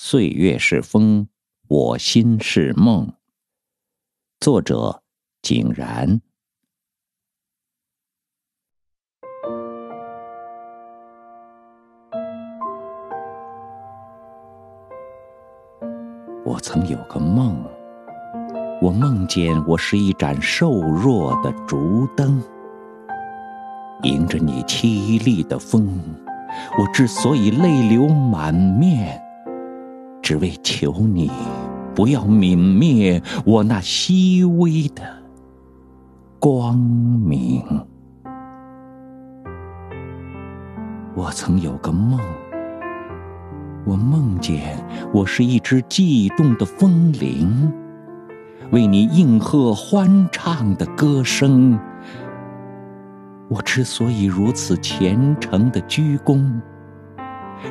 岁月是风，我心是梦。作者：井然。我曾有个梦，我梦见我是一盏瘦弱的烛灯，迎着你凄厉的风。我之所以泪流满面，只为求你不要泯灭我那细微的光明。我曾有个梦，我梦见我是一只悸动的风铃，为你应和欢畅的歌声。我之所以如此虔诚的鞠躬，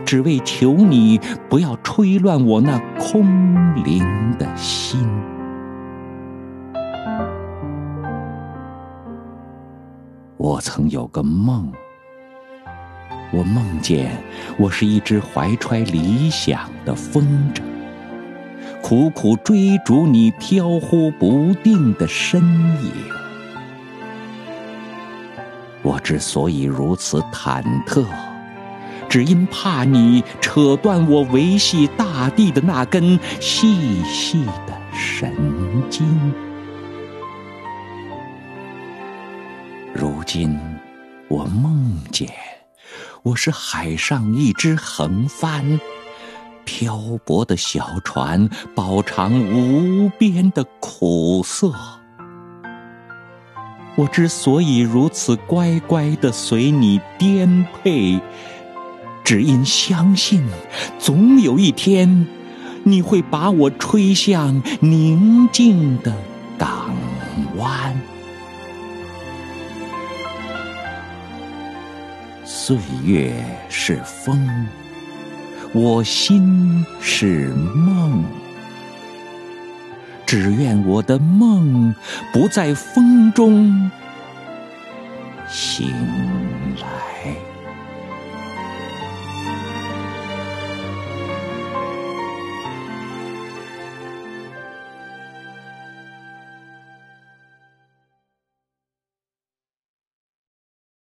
只为求你不要吹乱我那空灵的心。我曾有个梦，我梦见我是一只怀揣理想的风筝，苦苦追逐你飘忽不定的身影。我之所以如此忐忑，只因怕你扯断我维系大地的那根细细的神经。如今我梦见，我是海上一只横帆漂泊的小船，饱尝无边的苦涩。我之所以如此乖乖的随你颠沛，只因相信，总有一天，你会把我吹向宁静的港湾。岁月是风，我心是梦。只愿我的梦不在风中醒来。